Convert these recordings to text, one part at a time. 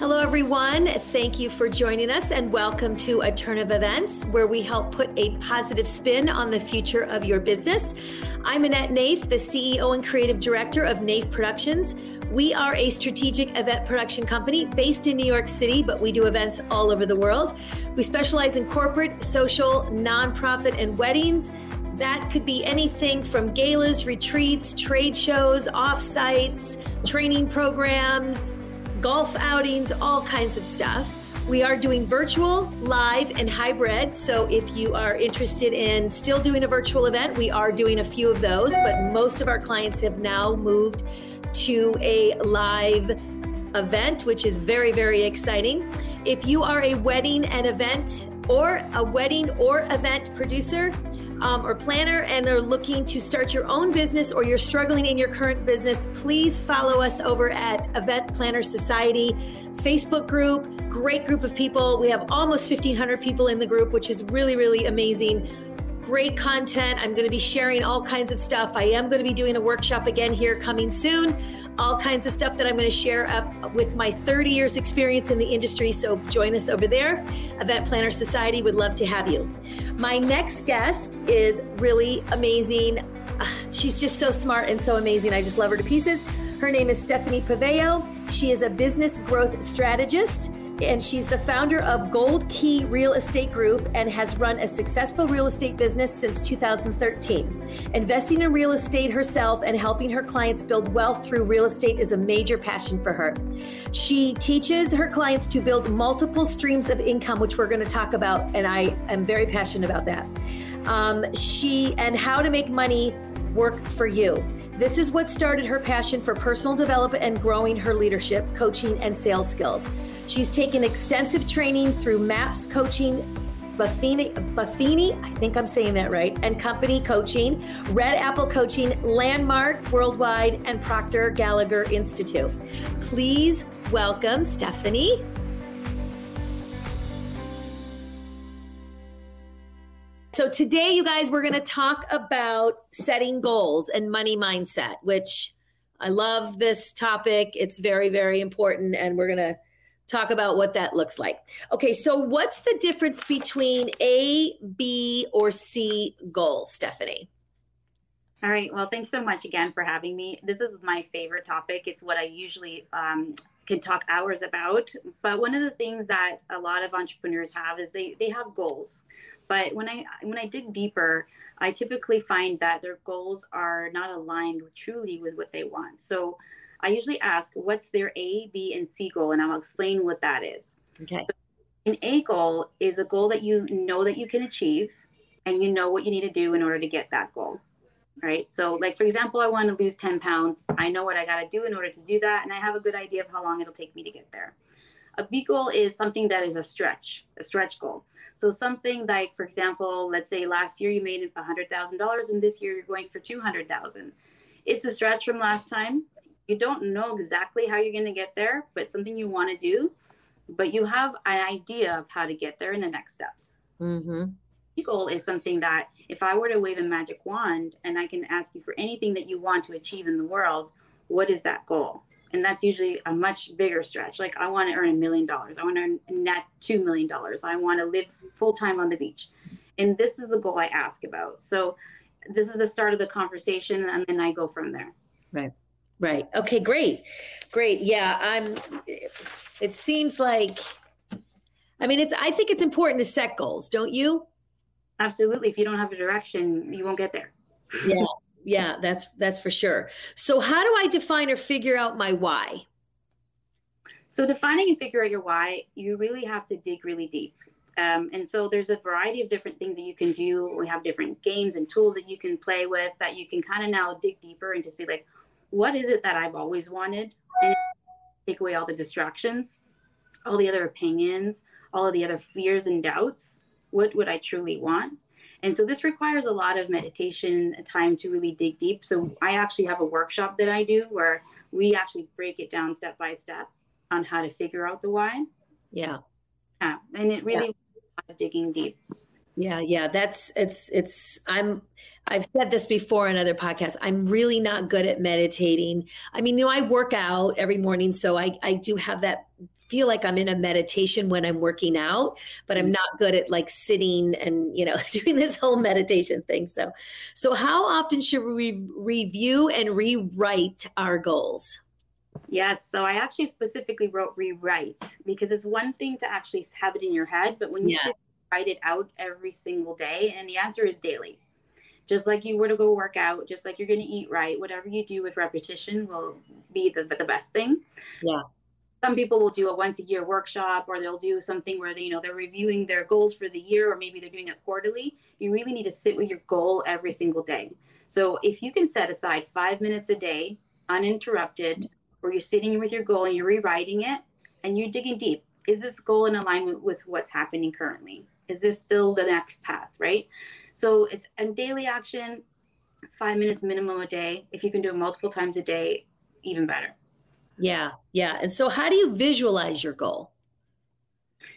Hello, everyone. Thank you for joining us and welcome to A Turn of Events, where we help put a positive spin on the future of your business. I'm Annette Naif, the CEO and Creative Director of Naif Productions. We are a strategic event production company based in New York City, but we do events all over the world. We specialize in corporate, social, nonprofit, and weddings. That could be anything from galas, retreats, trade shows, offsites, training programs golf outings, all kinds of stuff. We are doing virtual, live, and hybrid. So if you are interested in still doing a virtual event, we are doing a few of those, but most of our clients have now moved to a live event, which is very, very exciting. If you are a wedding and event or a wedding or event producer, um, or planner and are looking to start your own business or you're struggling in your current business, please follow us over at Event Planner Society Facebook group. Great group of people. We have almost 1,500 people in the group, which is really, really amazing great content. I'm going to be sharing all kinds of stuff. I am going to be doing a workshop again here coming soon. All kinds of stuff that I'm going to share up with my 30 years experience in the industry. So join us over there. Event Planner Society would love to have you. My next guest is really amazing. Ah, she's just so smart and so amazing. I just love her to pieces. Her name is Stephanie Pavao. She is a business growth strategist and she's the founder of Gold Key Real Estate Group and has run a successful real estate business since 2013. Investing in real estate herself and helping her clients build wealth through real estate is a major passion for her. She teaches her clients to build multiple streams of income, which we're going to talk about, and I am very passionate about that. Um, she and how to make money work for you. This is what started her passion for personal development and growing her leadership, coaching, and sales skills. She's taken extensive training through MAPS coaching, Buffini, Buffini, I think I'm saying that right, and company coaching, Red Apple coaching, Landmark Worldwide, and Proctor Gallagher Institute. Please welcome Stephanie. So, today, you guys, we're going to talk about setting goals and money mindset, which I love this topic. It's very, very important. And we're going to talk about what that looks like. Okay, so what's the difference between A, B, or C goals, Stephanie? All right. Well, thanks so much again for having me. This is my favorite topic. It's what I usually um, can talk hours about. But one of the things that a lot of entrepreneurs have is they they have goals. But when I when I dig deeper, I typically find that their goals are not aligned truly with what they want. So I usually ask what's their A, B, and C goal, and I'll explain what that is. Okay. An A goal is a goal that you know that you can achieve and you know what you need to do in order to get that goal. Right. So, like, for example, I want to lose 10 pounds. I know what I got to do in order to do that, and I have a good idea of how long it'll take me to get there. A B goal is something that is a stretch, a stretch goal. So something like, for example, let's say last year you made $100,000 and this year you're going for 200,000. It's a stretch from last time you don't know exactly how you're going to get there, but something you want to do, but you have an idea of how to get there in the next steps. Mm-hmm. Goal is something that if I were to wave a magic wand and I can ask you for anything that you want to achieve in the world, what is that goal? And that's usually a much bigger stretch. Like I want to earn a million dollars. I want to earn net two million dollars. I want to live full time on the beach. And this is the goal I ask about. So this is the start of the conversation and then I go from there. Right. Right. Okay, great. Great. Yeah, I'm it seems like I mean, it's I think it's important to set goals, don't you? Absolutely. If you don't have a direction, you won't get there. yeah. Yeah, that's that's for sure. So how do I define or figure out my why? So defining and figure out your why, you really have to dig really deep. Um, and so there's a variety of different things that you can do. We have different games and tools that you can play with that you can kind of now dig deeper into see like, what is it that I've always wanted? And take away all the distractions, all the other opinions, all of the other fears and doubts. What would I truly want? And so this requires a lot of meditation time to really dig deep. So I actually have a workshop that I do where we actually break it down step by step on how to figure out the why. Yeah. Yeah. And it really yeah. digging deep. Yeah, yeah, that's it's it's I'm I've said this before in other podcasts. I'm really not good at meditating. I mean, you know, I work out every morning, so I I do have that feel like I'm in a meditation when I'm working out, but I'm mm-hmm. not good at like sitting and, you know, doing this whole meditation thing. So, so how often should we review and rewrite our goals? Yes. So I actually specifically wrote rewrite because it's one thing to actually have it in your head, but when you yeah. Write it out every single day, and the answer is daily. Just like you were to go work out, just like you're going to eat right, whatever you do with repetition will be the, the best thing. Yeah. Some people will do a once a year workshop or they'll do something where they, you know, they're reviewing their goals for the year or maybe they're doing it quarterly. You really need to sit with your goal every single day. So if you can set aside five minutes a day, uninterrupted, where you're sitting with your goal and you're rewriting it and you're digging deep. Is this goal in alignment with what's happening currently? Is this still the next path, right? So it's a daily action, five minutes minimum a day. If you can do it multiple times a day, even better. Yeah, yeah. And so, how do you visualize your goal?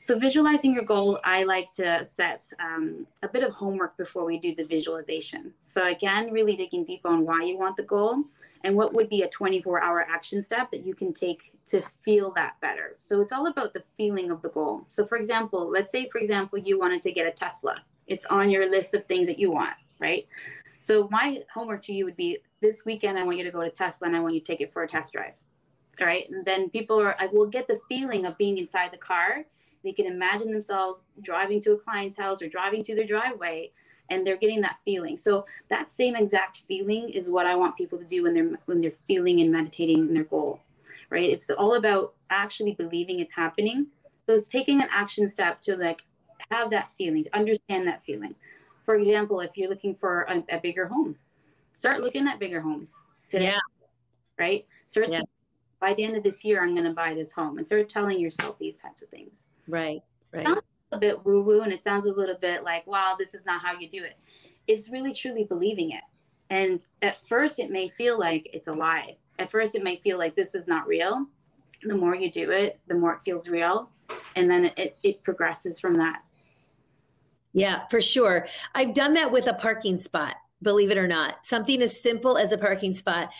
So, visualizing your goal, I like to set um, a bit of homework before we do the visualization. So, again, really digging deep on why you want the goal and what would be a 24 hour action step that you can take to feel that better. So it's all about the feeling of the goal. So, for example, let's say, for example, you wanted to get a Tesla, it's on your list of things that you want, right? So, my homework to you would be this weekend, I want you to go to Tesla and I want you to take it for a test drive. All right. And then people are, I will get the feeling of being inside the car. They can imagine themselves driving to a client's house or driving to their driveway and they're getting that feeling. So that same exact feeling is what I want people to do when they're when they're feeling and meditating in their goal. Right? It's all about actually believing it's happening. So it's taking an action step to like have that feeling, to understand that feeling. For example, if you're looking for a, a bigger home, start looking at bigger homes today. Yeah. Right? Start yeah. by the end of this year, I'm going to buy this home, and start telling yourself these types of things. Right. Right a bit woo woo and it sounds a little bit like, wow, this is not how you do it. It's really truly believing it. And at first, it may feel like it's a lie. At first, it may feel like this is not real. The more you do it, the more it feels real. And then it, it progresses from that. Yeah, for sure. I've done that with a parking spot, believe it or not. Something as simple as a parking spot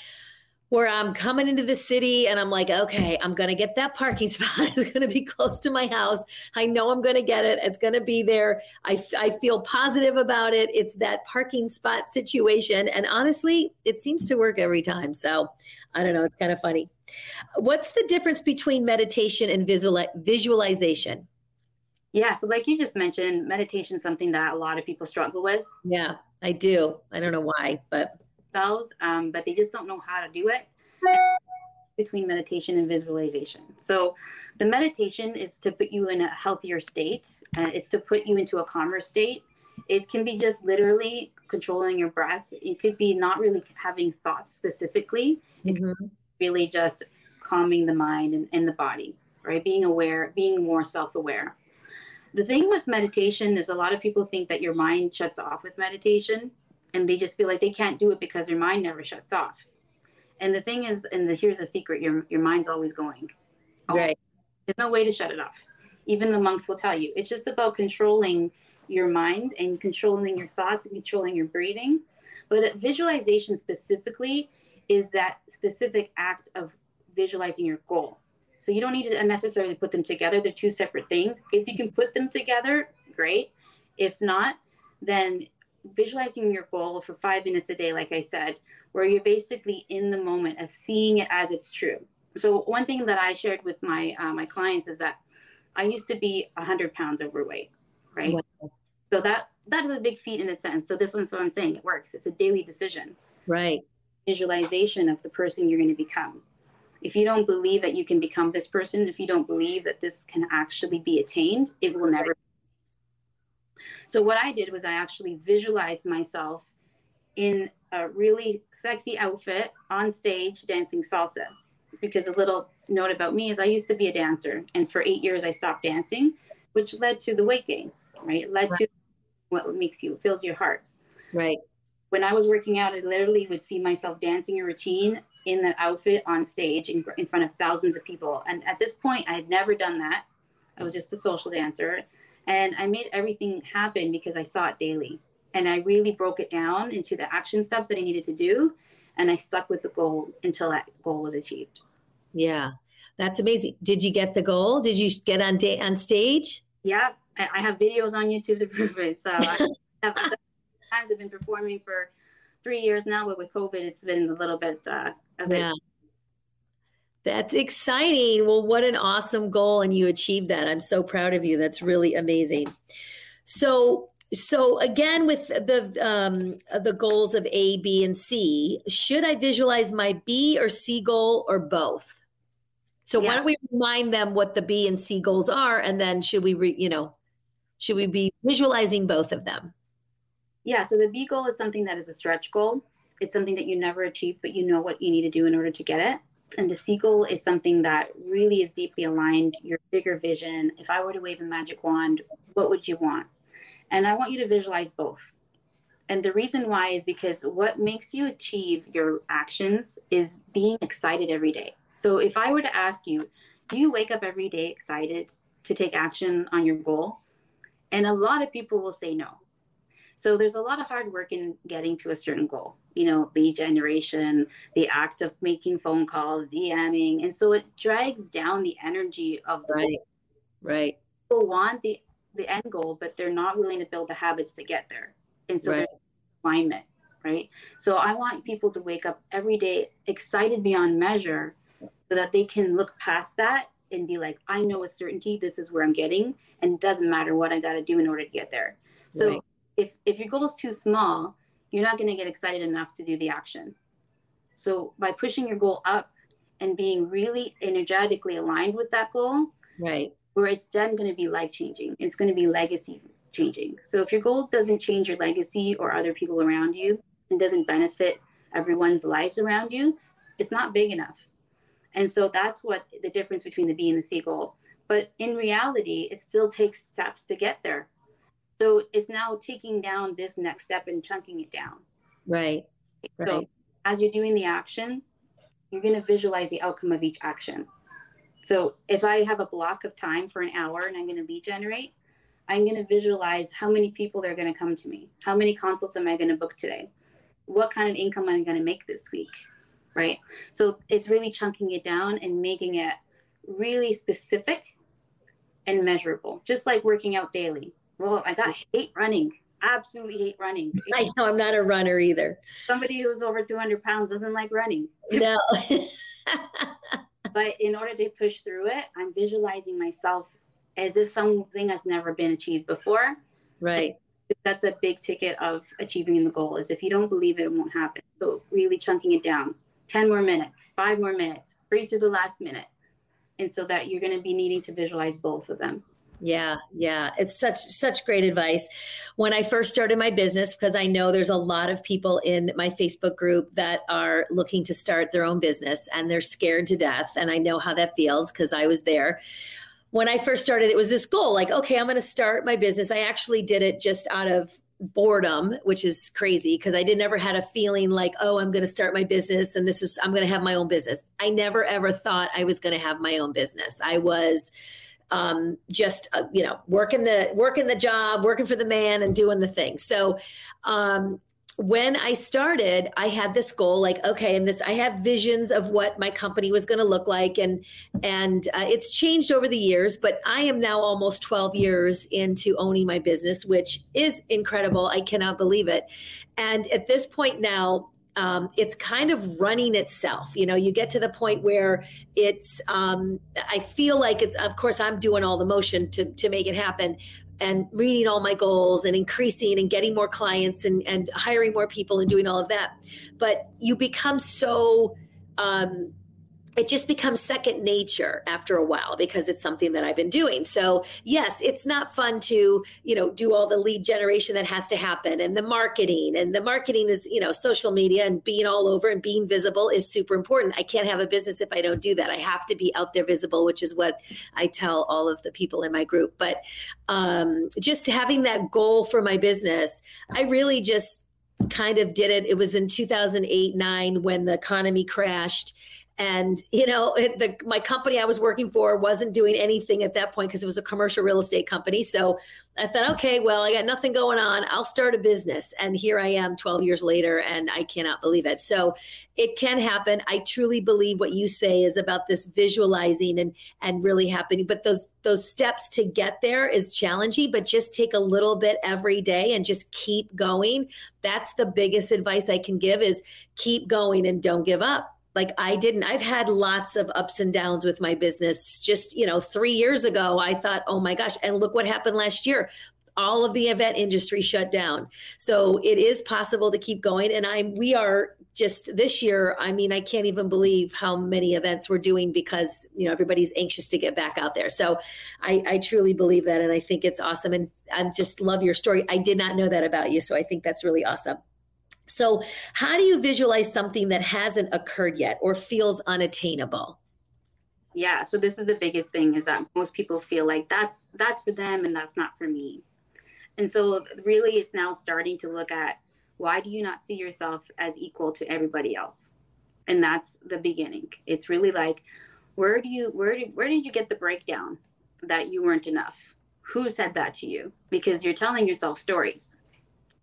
where I'm coming into the city and I'm like, okay, I'm going to get that parking spot. It's going to be close to my house. I know I'm going to get it. It's going to be there. I, I feel positive about it. It's that parking spot situation. And honestly, it seems to work every time. So I don't know. It's kind of funny. What's the difference between meditation and visual, visualization? Yeah. So, like you just mentioned, meditation is something that a lot of people struggle with. Yeah, I do. I don't know why, but themselves, um, but they just don't know how to do it between meditation and visualization. So, the meditation is to put you in a healthier state, uh, it's to put you into a calmer state. It can be just literally controlling your breath. It could be not really having thoughts specifically, mm-hmm. really just calming the mind and, and the body, right? Being aware, being more self aware. The thing with meditation is a lot of people think that your mind shuts off with meditation and they just feel like they can't do it because their mind never shuts off. And the thing is, and the, here's a secret: your your mind's always going. Oh, right. There's no way to shut it off. Even the monks will tell you it's just about controlling your mind and controlling your thoughts and controlling your breathing. But visualization specifically is that specific act of visualizing your goal. So you don't need to necessarily put them together. They're two separate things. If you can put them together, great. If not, then visualizing your goal for five minutes a day, like I said, where you're basically in the moment of seeing it as it's true. So one thing that I shared with my uh, my clients is that I used to be 100 pounds overweight, right? Wow. So that that is a big feat in a sense. So this one's what I'm saying. It works. It's a daily decision. Right. Visualization of the person you're going to become. If you don't believe that you can become this person, if you don't believe that this can actually be attained, it will never so what I did was I actually visualized myself in a really sexy outfit on stage dancing salsa. Because a little note about me is I used to be a dancer, and for eight years I stopped dancing, which led to the weight gain. Right, it led right. to what makes you fills your heart. Right. When I was working out, I literally would see myself dancing a routine in that outfit on stage in, in front of thousands of people. And at this point, I had never done that. I was just a social dancer. And I made everything happen because I saw it daily. And I really broke it down into the action steps that I needed to do. And I stuck with the goal until that goal was achieved. Yeah. That's amazing. Did you get the goal? Did you get on day on stage? Yeah, I have videos on YouTube to prove it. So I have, times I've been performing for three years now, but with COVID, it's been a little bit. Uh, a bit. That's exciting. Well, what an awesome goal, and you achieved that. I'm so proud of you. That's really amazing. So, so again, with the um, the goals of A, B, and C, should I visualize my B or C goal or both? So yeah. why don't we remind them what the B and C goals are, and then should we, re, you know, should we be visualizing both of them? Yeah. So the B goal is something that is a stretch goal. It's something that you never achieve, but you know what you need to do in order to get it. And the goal is something that really is deeply aligned, your bigger vision. If I were to wave a magic wand, what would you want? And I want you to visualize both. And the reason why is because what makes you achieve your actions is being excited every day. So if I were to ask you, do you wake up every day excited to take action on your goal? And a lot of people will say no. So there's a lot of hard work in getting to a certain goal, you know, lead generation, the act of making phone calls, DMing. And so it drags down the energy of the right. Goal. Right. People want the, the end goal, but they're not willing to build the habits to get there. And so right. there's alignment, right? So I want people to wake up every day excited beyond measure so that they can look past that and be like, I know with certainty this is where I'm getting, and it doesn't matter what I got to do in order to get there. So right. If if your goal is too small, you're not going to get excited enough to do the action. So by pushing your goal up and being really energetically aligned with that goal, right, where it's then going to be life changing. It's going to be legacy changing. So if your goal doesn't change your legacy or other people around you and doesn't benefit everyone's lives around you, it's not big enough. And so that's what the difference between the B and the C goal. But in reality, it still takes steps to get there. So it's now taking down this next step and chunking it down. Right. Right. So as you're doing the action, you're going to visualize the outcome of each action. So if I have a block of time for an hour and I'm going to lead generate, I'm going to visualize how many people are going to come to me. How many consults am I going to book today? What kind of income am I going to make this week? right? So it's really chunking it down and making it really specific and measurable, just like working out daily. Well, I got hate running. Absolutely hate running. I know I'm not a runner either. Somebody who's over 200 pounds doesn't like running. No. but in order to push through it, I'm visualizing myself as if something has never been achieved before. Right. That's a big ticket of achieving the goal is if you don't believe it, it won't happen. So really chunking it down. 10 more minutes, five more minutes, breathe through the last minute. And so that you're going to be needing to visualize both of them. Yeah, yeah. It's such such great advice. When I first started my business because I know there's a lot of people in my Facebook group that are looking to start their own business and they're scared to death and I know how that feels because I was there. When I first started it was this goal like okay, I'm going to start my business. I actually did it just out of boredom, which is crazy because I did never had a feeling like, oh, I'm going to start my business and this is I'm going to have my own business. I never ever thought I was going to have my own business. I was um, just uh, you know working the working the job, working for the man, and doing the thing. So um, when I started, I had this goal like, okay, and this, I have visions of what my company was going to look like. And, and uh, it's changed over the years, but I am now almost 12 years into owning my business, which is incredible. I cannot believe it. And at this point now, um, it's kind of running itself. You know, you get to the point where it's, um, I feel like it's, of course, I'm doing all the motion to, to make it happen, and reading all my goals and increasing and getting more clients and, and hiring more people and doing all of that. But you become so um, it just becomes second nature after a while because it's something that I've been doing. So, yes, it's not fun to, you know, do all the lead generation that has to happen and the marketing. And the marketing is, you know, social media and being all over and being visible is super important. I can't have a business if I don't do that. I have to be out there visible, which is what I tell all of the people in my group. But um, just having that goal for my business, I really just kind of did it. It was in 2008 9 when the economy crashed and you know the my company i was working for wasn't doing anything at that point because it was a commercial real estate company. So i thought okay well i got nothing going on. I'll start a business. And here i am 12 years later and i cannot believe it. So it can happen. I truly believe what you say is about this visualizing and and really happening. But those those steps to get there is challenging but just take a little bit every day and just keep going. That's the biggest advice i can give is keep going and don't give up like I didn't. I've had lots of ups and downs with my business. Just, you know, three years ago, I thought, oh my gosh, and look what happened last year. All of the event industry shut down. So it is possible to keep going. And I'm we are just this year, I mean, I can't even believe how many events we're doing because you know everybody's anxious to get back out there. So I, I truly believe that and I think it's awesome. And I just love your story. I did not know that about you. So I think that's really awesome. So, how do you visualize something that hasn't occurred yet or feels unattainable? Yeah, so this is the biggest thing is that most people feel like that's that's for them and that's not for me. And so really it's now starting to look at why do you not see yourself as equal to everybody else? And that's the beginning. It's really like where do you where did where did you get the breakdown that you weren't enough? Who said that to you? Because you're telling yourself stories,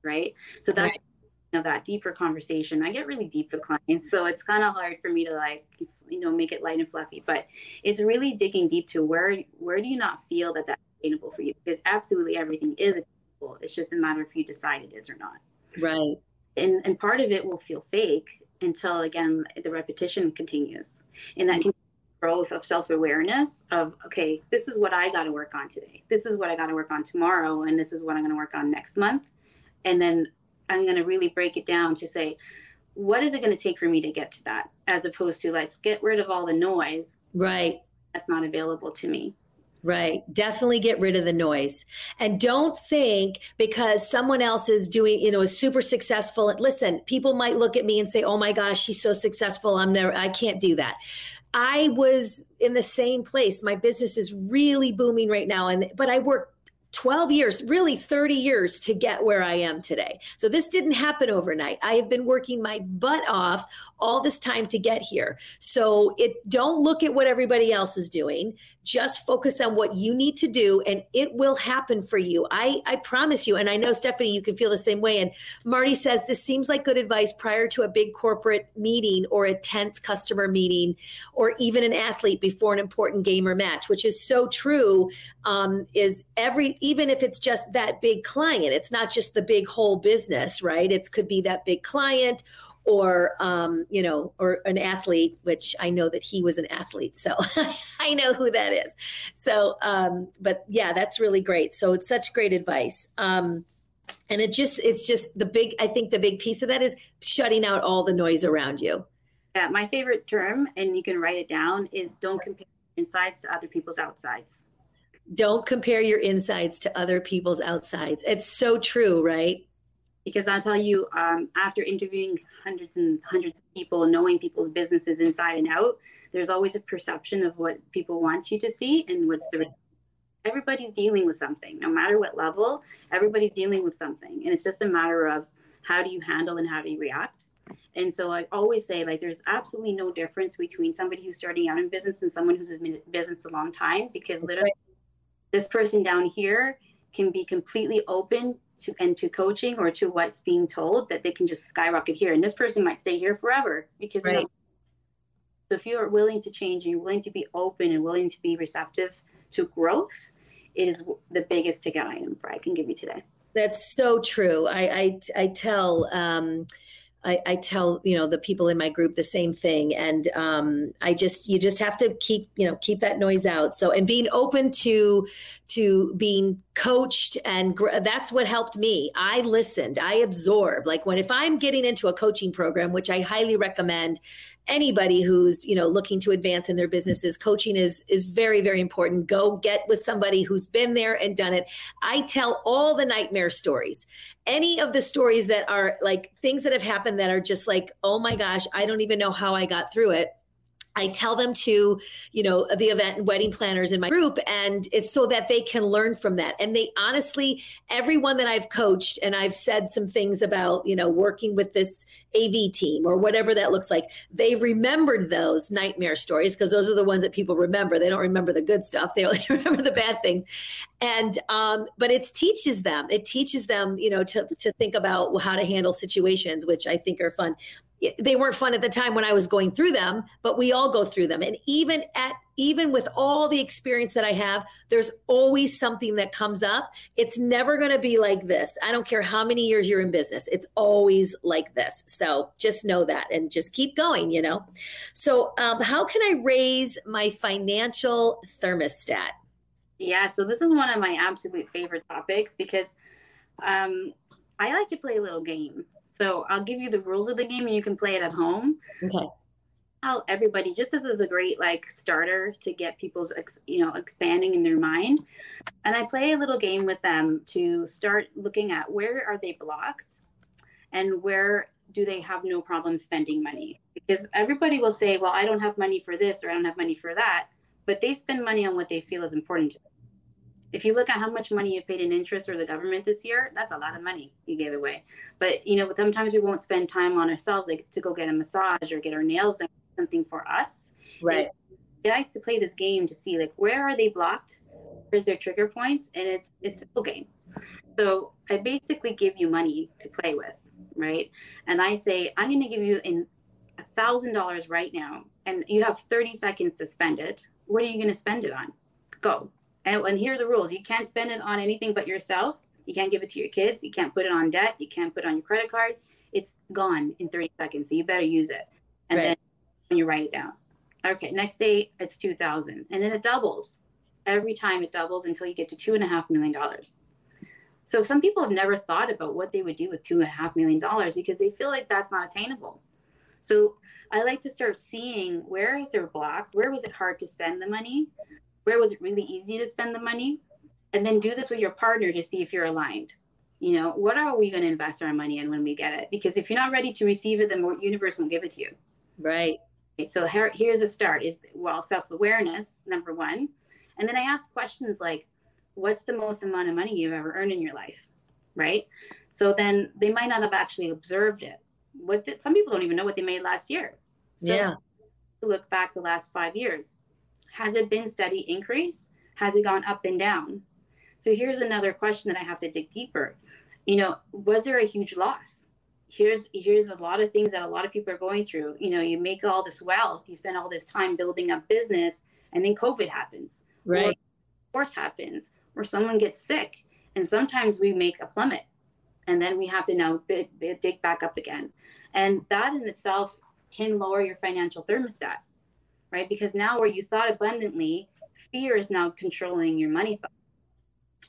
right? So that's right of that deeper conversation. I get really deep with clients, so it's kind of hard for me to like, you know, make it light and fluffy. But it's really digging deep to where where do you not feel that that's attainable for you? Because absolutely everything is attainable. It's just a matter of if you decide it is or not. Right. And and part of it will feel fake until again the repetition continues, and that can growth of self-awareness of okay this is what i got to work on today this is what i got to work on tomorrow and this is what i'm going to work on next month and then I'm going to really break it down to say, what is it going to take for me to get to that? As opposed to let's get rid of all the noise. Right. That's not available to me. Right. Definitely get rid of the noise. And don't think because someone else is doing, you know, is super successful. Listen, people might look at me and say, oh my gosh, she's so successful. I'm never, I can't do that. I was in the same place. My business is really booming right now. And, but I work 12 years, really 30 years to get where I am today. So this didn't happen overnight. I have been working my butt off all this time to get here. So it don't look at what everybody else is doing. Just focus on what you need to do and it will happen for you. I I promise you and I know Stephanie you can feel the same way and Marty says this seems like good advice prior to a big corporate meeting or a tense customer meeting or even an athlete before an important game or match, which is so true. Um, is every even if it's just that big client, it's not just the big whole business, right? It could be that big client or um, you know, or an athlete, which I know that he was an athlete, so I know who that is. So, um, but yeah, that's really great. So it's such great advice. Um, and it just, it's just the big. I think the big piece of that is shutting out all the noise around you. Yeah, my favorite term, and you can write it down, is don't compare insides to other people's outsides. Don't compare your insides to other people's outsides. It's so true, right? because I'll tell you, um, after interviewing hundreds and hundreds of people, knowing people's businesses inside and out, there's always a perception of what people want you to see and what's the. Everybody's dealing with something, no matter what level. Everybody's dealing with something, and it's just a matter of how do you handle and how do you react. And so I always say, like, there's absolutely no difference between somebody who's starting out in business and someone who's been in business a long time, because literally, this person down here can be completely open to and to coaching or to what's being told that they can just skyrocket here and this person might stay here forever because right. so if you are willing to change and you're willing to be open and willing to be receptive to growth is the biggest ticket item I can give you today. That's so true. I I, I tell um, I, I, tell you know the people in my group the same thing. And um, i just you just have to keep you know keep that noise out. So and being open to to being coached and gr- that's what helped me. I listened. I absorbed. Like when if i'm getting into a coaching program which i highly recommend anybody who's you know looking to advance in their businesses coaching is is very very important. Go get with somebody who's been there and done it. I tell all the nightmare stories. Any of the stories that are like things that have happened that are just like oh my gosh i don't even know how i got through it I tell them to, you know, the event and wedding planners in my group, and it's so that they can learn from that. And they honestly, everyone that I've coached and I've said some things about, you know, working with this AV team or whatever that looks like, they remembered those nightmare stories because those are the ones that people remember. They don't remember the good stuff, they only remember the bad things. And, um, but it teaches them, it teaches them, you know, to, to think about how to handle situations, which I think are fun they weren't fun at the time when I was going through them, but we all go through them. And even at even with all the experience that I have, there's always something that comes up. It's never going to be like this. I don't care how many years you're in business. It's always like this. So just know that and just keep going, you know. So um, how can I raise my financial thermostat? Yeah, so this is one of my absolute favorite topics because um, I like to play a little game. So I'll give you the rules of the game and you can play it at home. Okay. Tell everybody just this is a great like starter to get people's you know expanding in their mind. And I play a little game with them to start looking at where are they blocked and where do they have no problem spending money? Because everybody will say, well, I don't have money for this or I don't have money for that, but they spend money on what they feel is important to them if you look at how much money you paid in interest or the government this year, that's a lot of money you gave away. But you know, sometimes we won't spend time on ourselves, like to go get a massage or get our nails done, something for us. Right. And like to play this game to see like where are they blocked, where's their trigger points, and it's it's a simple game. So I basically give you money to play with, right? And I say I'm going to give you in a thousand dollars right now, and you have 30 seconds to spend it. What are you going to spend it on? Go and, and here are the rules you can't spend it on anything but yourself. You can't give it to your kids. You can't put it on debt. You can't put it on your credit card. It's gone in 30 seconds. So you better use it. And right. then when you write it down. Okay, next day it's 2000 and then it doubles. Every time it doubles until you get to two and a half million dollars. So some people have never thought about what they would do with two and a half million dollars because they feel like that's not attainable. So I like to start seeing where is their block, where was it hard to spend the money, where was it really easy to spend the money? And then do this with your partner to see if you're aligned. You know what are we going to invest our money in when we get it? Because if you're not ready to receive it then the universe won't give it to you. Right so here, here's a start is well self-awareness number one. And then i ask questions like what's the most amount of money you've ever earned in your life? Right? So then they might not have actually observed it. What did some people don't even know what they made last year. So yeah. look back the last five years has it been steady increase? Has it gone up and down? So here's another question that I have to dig deeper. You know, was there a huge loss? Here's here's a lot of things that a lot of people are going through. You know, you make all this wealth, you spend all this time building up business, and then COVID happens. Right. Or sports happens, or someone gets sick, and sometimes we make a plummet, and then we have to now dig back up again, and that in itself can lower your financial thermostat right? Because now where you thought abundantly, fear is now controlling your money thought,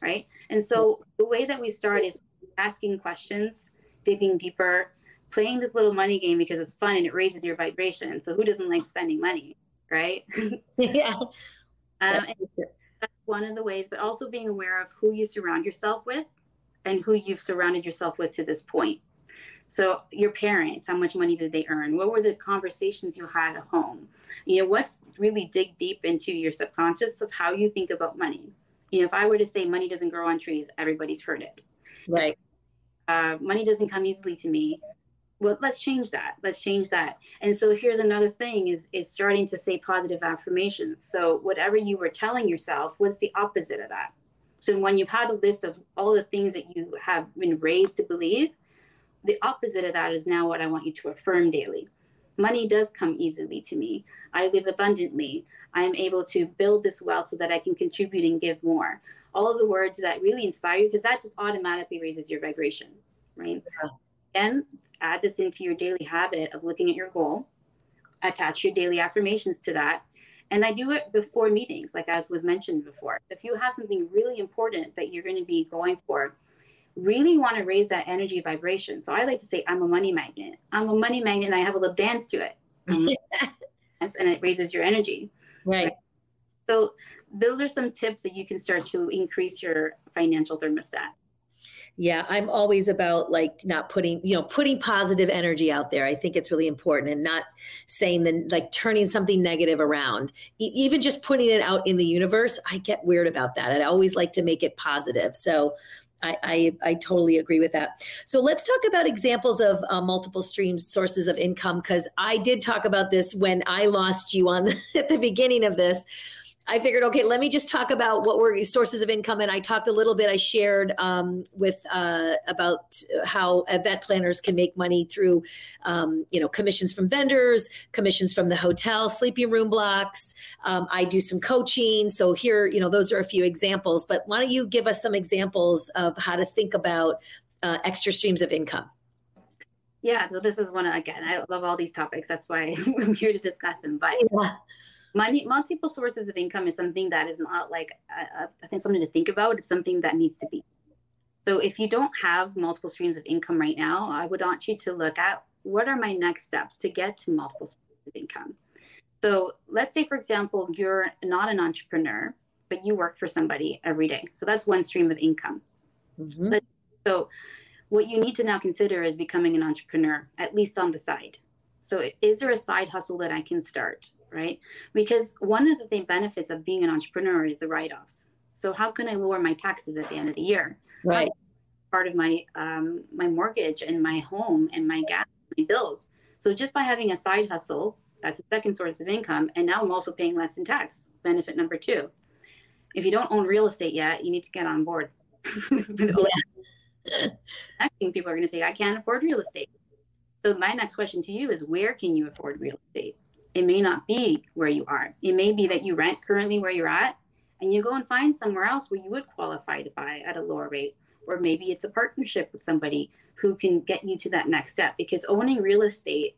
right? And so the way that we start is asking questions, digging deeper, playing this little money game because it's fun and it raises your vibration. So who doesn't like spending money, right? yeah. Um, that's one of the ways, but also being aware of who you surround yourself with and who you've surrounded yourself with to this point. So your parents, how much money did they earn? What were the conversations you had at home? You know, what's really dig deep into your subconscious of how you think about money. You know, if I were to say money doesn't grow on trees, everybody's heard it. Right. Uh, money doesn't come easily to me. Well, let's change that. Let's change that. And so here's another thing is is starting to say positive affirmations. So whatever you were telling yourself, what's the opposite of that? So when you've had a list of all the things that you have been raised to believe, the opposite of that is now what I want you to affirm daily. Money does come easily to me. I live abundantly. I am able to build this wealth so that I can contribute and give more. All of the words that really inspire you, because that just automatically raises your vibration, right? Yeah. Then add this into your daily habit of looking at your goal, attach your daily affirmations to that. And I do it before meetings, like as was mentioned before. If you have something really important that you're going to be going for, really want to raise that energy vibration. So I like to say, I'm a money magnet. I'm a money magnet and I have a little dance to it. and it raises your energy. Right. right. So those are some tips that you can start to increase your financial thermostat. Yeah, I'm always about like not putting, you know, putting positive energy out there. I think it's really important and not saying the like turning something negative around. E- even just putting it out in the universe, I get weird about that. I always like to make it positive. So I, I, totally agree with that. So let's talk about examples of uh, multiple streams, sources of income, because I did talk about this when I lost you on the, at the beginning of this. I figured, okay, let me just talk about what were sources of income. And I talked a little bit, I shared um, with uh, about how event planners can make money through, um, you know, commissions from vendors, commissions from the hotel, sleeping room blocks. Um, I do some coaching. So here, you know, those are a few examples. But why don't you give us some examples of how to think about uh, extra streams of income? Yeah, so this is one again. I love all these topics. That's why I'm here to discuss them. But yeah money multiple sources of income is something that is not like uh, i think something to think about. It's something that needs to be. So if you don't have multiple streams of income right now i would want you to look at what are my next steps to get to multiple streams of income. So let's say for example you're not an entrepreneur but you work for somebody every day. So that's one stream of income. Mm-hmm. so what you need to now consider is becoming an entrepreneur at least on the side. So is there a side hustle that i can start right? Because one of the benefits of being an entrepreneur is the write offs. So how can I lower my taxes at the end of the year? Right. Part of my um, my mortgage and my home and my gas, my bills. So just by having a side hustle, that's a second source of income, and now I'm also paying less in tax. Benefit number two. If you don't own real estate yet, you need to get on board. I think people are going to say, I can't afford real estate. So my next question to you is, where can you afford real estate? It may not be where you are. It may be that you rent currently where you're at and you go and find somewhere else where you would qualify to buy at a lower rate. Or maybe it's a partnership with somebody who can get you to that next step because owning real estate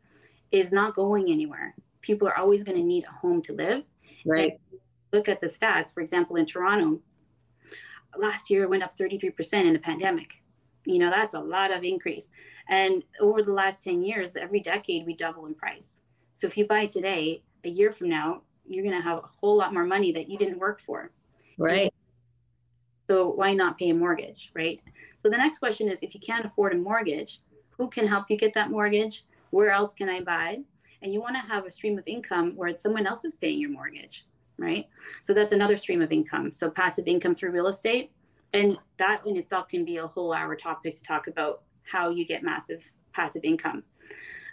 is not going anywhere. People are always going to need a home to live. Right. Look at the stats. For example, in Toronto, last year it went up 33% in the pandemic. You know, that's a lot of increase. And over the last 10 years, every decade we double in price. So if you buy today, a year from now, you're going to have a whole lot more money that you didn't work for. Right. So why not pay a mortgage, right? So the next question is if you can't afford a mortgage, who can help you get that mortgage? Where else can I buy? And you want to have a stream of income where someone else is paying your mortgage, right? So that's another stream of income. So passive income through real estate. And that in itself can be a whole hour topic to talk about how you get massive passive income.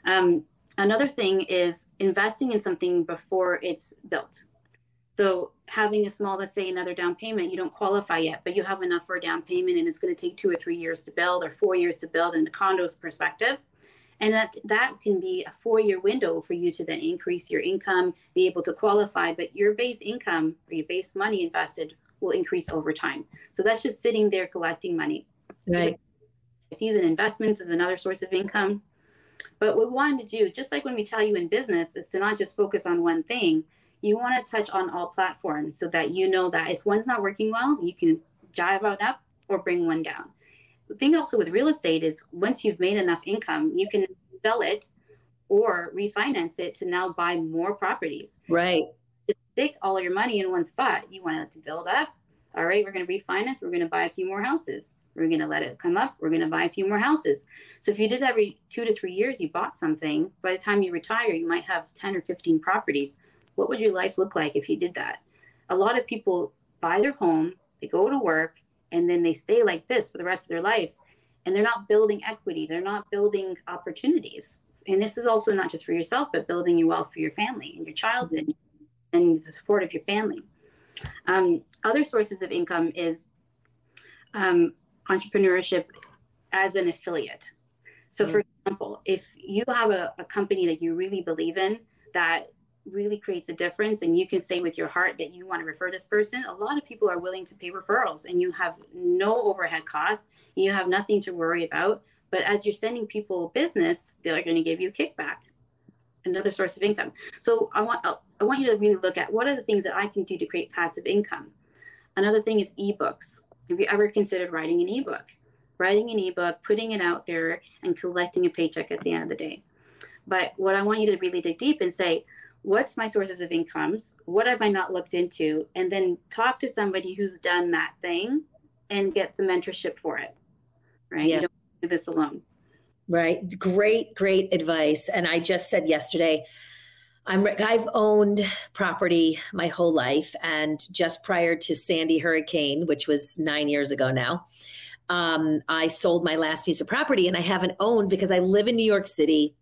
Um, Another thing is investing in something before it's built. So having a small, let's say another down payment, you don't qualify yet, but you have enough for a down payment and it's going to take two or three years to build or four years to build in the condo's perspective. And that that can be a four-year window for you to then increase your income, be able to qualify, but your base income or your base money invested will increase over time. So that's just sitting there collecting money. Right. Season investments is another source of income. But what we wanted to do, just like when we tell you in business, is to not just focus on one thing. You want to touch on all platforms so that you know that if one's not working well, you can jive one up or bring one down. The thing also with real estate is once you've made enough income, you can sell it or refinance it to now buy more properties. Right. Just stick all your money in one spot. You want it to build up. All right, we're going to refinance. We're going to buy a few more houses. We're going to let it come up. We're going to buy a few more houses. So if you did every two to three years, you bought something, by the time you retire, you might have 10 or 15 properties. What would your life look like if you did that? A lot of people buy their home, they go to work, and then they stay like this for the rest of their life. And they're not building equity, they're not building opportunities. And this is also not just for yourself, but building your wealth for your family and your child and, and the support of your family. Um, other sources of income is um, entrepreneurship as an affiliate. So, mm-hmm. for example, if you have a, a company that you really believe in that really creates a difference and you can say with your heart that you want to refer this person a lot of people are willing to pay referrals and you have no overhead cost. You have nothing to worry about. But as you're sending people business they're going to give you a kickback another source of income. So i want i want you to really look at what are the things that i can do to create passive income. Another thing is ebooks have you ever considered writing an ebook? Writing an ebook, putting it out there, and collecting a paycheck at the end of the day. But what I want you to really dig deep and say, what's my sources of incomes? What have I not looked into? And then talk to somebody who's done that thing and get the mentorship for it. right? Yeah. You don't do this alone. Right. Great, great advice. And I just said yesterday, I'm I've owned property my whole life, and just prior to Sandy Hurricane, which was nine years ago now, um, I sold my last piece of property, and I haven't owned because I live in New York City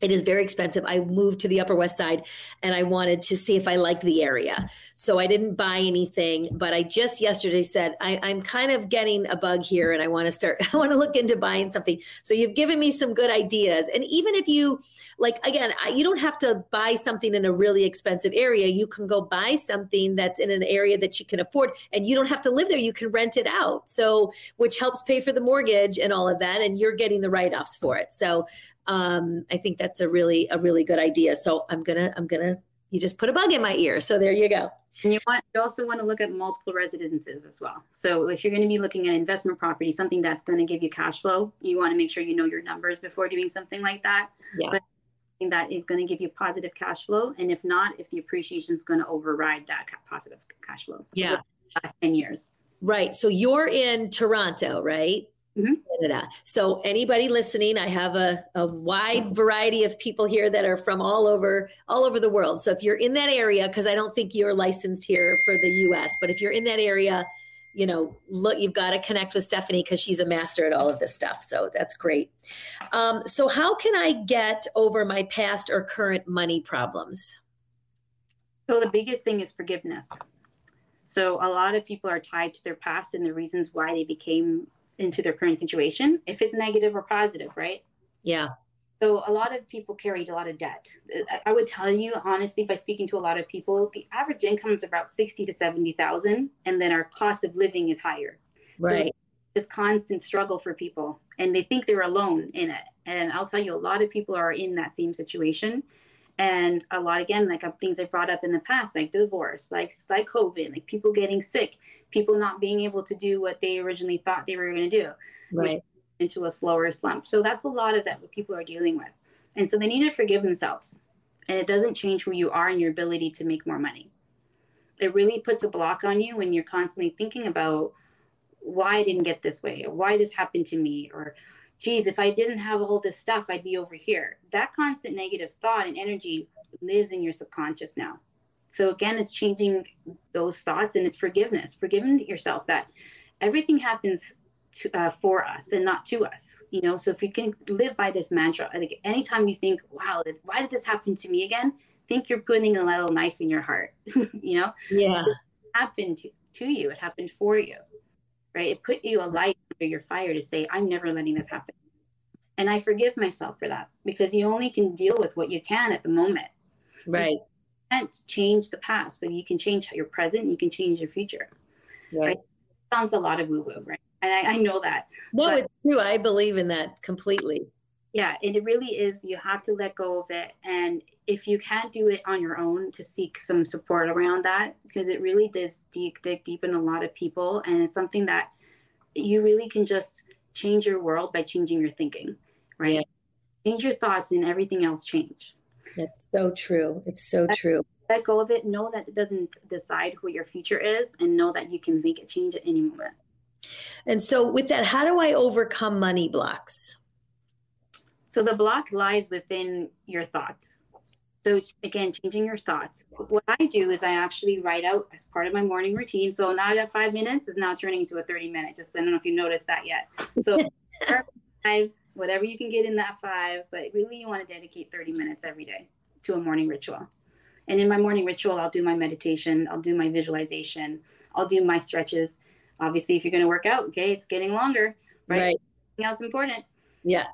it is very expensive. I moved to the Upper West Side and I wanted to see if I liked the area. So I didn't buy anything, but I just yesterday said, I, am kind of getting a bug here and I want to start, I want to look into buying something. So you've given me some good ideas. And even if you, like, again, you don't have to buy something in a really expensive area. You can go buy something that's in an area that you can afford and you don't have to live there. You can rent it out. So, which helps pay for the mortgage and all of that. And you're getting the write offs for it. So um, I think that's a really a really good idea. So I'm gonna I'm gonna you just put a bug in my ear. So there you go. And you want you also want to look at multiple residences as well. So if you're going to be looking at investment property, something that's going to give you cash flow, you want to make sure you know your numbers before doing something like that. Yeah. But that is going to give you positive cash flow, and if not, if the appreciation is going to override that positive cash flow. Yeah. last ten years. Right. So you're in Toronto, right? Mm-hmm. Canada. So anybody listening, I have a, a wide variety of people here that are from all over all over the world. So if you're in that area, because I don't think you're licensed here for the US, but if you're in that area, you know, look, you've got to connect with Stephanie because she's a master at all of this stuff. So that's great. Um, so how can I get over my past or current money problems? So the biggest thing is forgiveness. So a lot of people are tied to their past and the reasons why they became into their current situation, if it's negative or positive, right? Yeah. So a lot of people carried a lot of debt. I would tell you honestly, by speaking to a lot of people, the average income is about sixty to seventy thousand, and then our cost of living is higher. Right. So this constant struggle for people, and they think they're alone in it. And I'll tell you, a lot of people are in that same situation, and a lot again, like uh, things I brought up in the past, like divorce, like like COVID, like people getting sick people not being able to do what they originally thought they were going to do, right. into a slower slump. So that's a lot of that what people are dealing with. And so they need to forgive themselves. And it doesn't change who you are and your ability to make more money. It really puts a block on you when you're constantly thinking about why I didn't get this way, or why this happened to me, or geez, if I didn't have all this stuff, I'd be over here. That constant negative thought and energy lives in your subconscious now. So again, it's changing those thoughts and it's forgiveness, forgiving yourself that everything happens to, uh, for us and not to us. You know, so if you can live by this mantra, like anytime you think, "Wow, why did this happen to me again?" Think you're putting a little knife in your heart. you know, yeah, it happened to, to you. It happened for you, right? It put you a light under your fire to say, "I'm never letting this happen." And I forgive myself for that because you only can deal with what you can at the moment. Right can't change the past, but you can change your present. You can change your future. Right. right? Sounds a lot of woo woo, right? And I, I, know that. No, but, it's true. I believe in that completely. Yeah, and it really is. You have to let go of it, and if you can't do it on your own, to seek some support around that because it really does dig, dig deep in a lot of people, and it's something that you really can just change your world by changing your thinking, right? Yeah. Change your thoughts, and everything else change. That's so true. It's so true. Let go of it. Know that it doesn't decide who your future is, and know that you can make a change at any moment. And so, with that, how do I overcome money blocks? So, the block lies within your thoughts. So, again, changing your thoughts. What I do is I actually write out as part of my morning routine. So, now that five minutes is now turning into a 30 minute. Just I don't know if you noticed that yet. So, five whatever you can get in that five, but really you want to dedicate 30 minutes every day to a morning ritual. And in my morning ritual, I'll do my meditation, I'll do my visualization, I'll do my stretches. Obviously, if you're going to work out, okay, it's getting longer, right? right. Something else important. Yeah.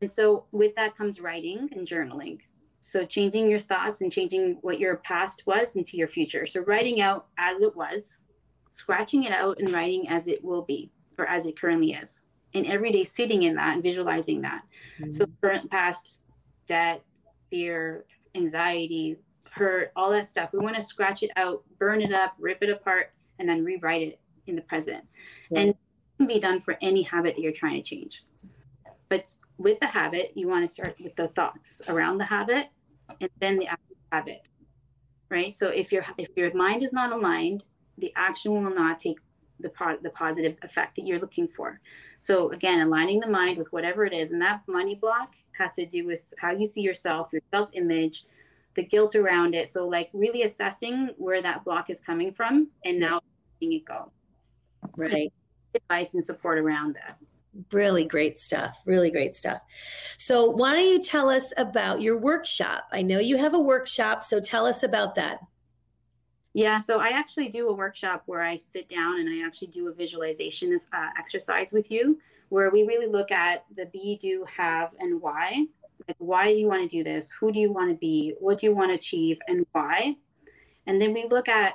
And so with that comes writing and journaling. So changing your thoughts and changing what your past was into your future. So writing out as it was, scratching it out and writing as it will be or as it currently is and every day sitting in that and visualizing that. Mm-hmm. So current, past, debt, fear, anxiety, hurt, all that stuff. We want to scratch it out, burn it up, rip it apart, and then rewrite it in the present. Yeah. And it can be done for any habit that you're trying to change. But with the habit, you want to start with the thoughts around the habit and then the habit. Right? So if your if your mind is not aligned, the action will not take the, po- the positive effect that you're looking for. So again, aligning the mind with whatever it is, and that money block has to do with how you see yourself, your self-image, the guilt around it. So like really assessing where that block is coming from, and now letting it go. Right. Advice and support around that. Really great stuff. Really great stuff. So, why don't you tell us about your workshop? I know you have a workshop, so tell us about that. Yeah, so I actually do a workshop where I sit down and I actually do a visualization uh, exercise with you, where we really look at the be, do, have, and why. Like, why do you want to do this? Who do you want to be? What do you want to achieve, and why? And then we look at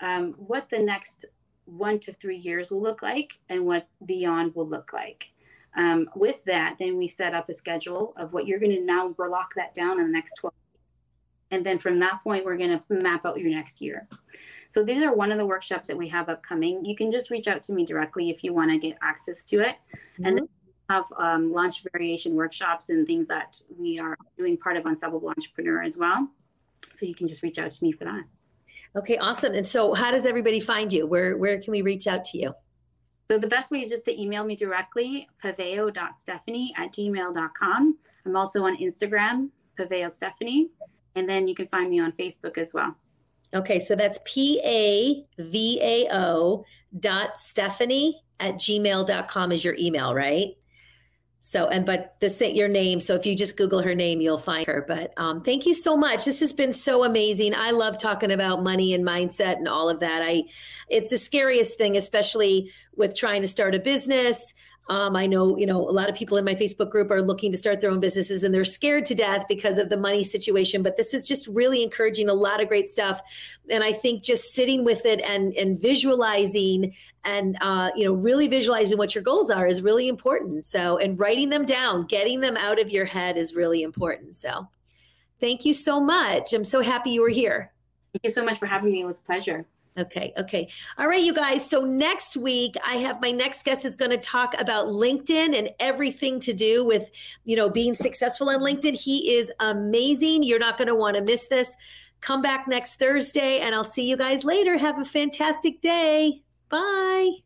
um, what the next one to three years will look like and what beyond will look like. Um, with that, then we set up a schedule of what you're going to now lock that down in the next 12. And then from that point, we're going to map out your next year. So these are one of the workshops that we have upcoming. You can just reach out to me directly if you want to get access to it. Mm-hmm. And then we have um, launch variation workshops and things that we are doing part of Unstoppable Entrepreneur as well. So you can just reach out to me for that. Okay, awesome. And so how does everybody find you? Where where can we reach out to you? So the best way is just to email me directly, pavao.stephanie at gmail.com. I'm also on Instagram, Pavao Stephanie. And then you can find me on Facebook as well. Okay, so that's P A V A O dot Stephanie at gmail.com is your email, right? So, and but the your name. So if you just Google her name, you'll find her. But um, thank you so much. This has been so amazing. I love talking about money and mindset and all of that. I, it's the scariest thing, especially with trying to start a business. Um, I know, you know, a lot of people in my Facebook group are looking to start their own businesses and they're scared to death because of the money situation. But this is just really encouraging a lot of great stuff. And I think just sitting with it and and visualizing and uh, you know really visualizing what your goals are is really important. So and writing them down, getting them out of your head is really important. So thank you so much. I'm so happy you were here. Thank you so much for having me. It was a pleasure. Okay. Okay. All right, you guys. So next week, I have my next guest is going to talk about LinkedIn and everything to do with, you know, being successful on LinkedIn. He is amazing. You're not going to want to miss this. Come back next Thursday and I'll see you guys later. Have a fantastic day. Bye.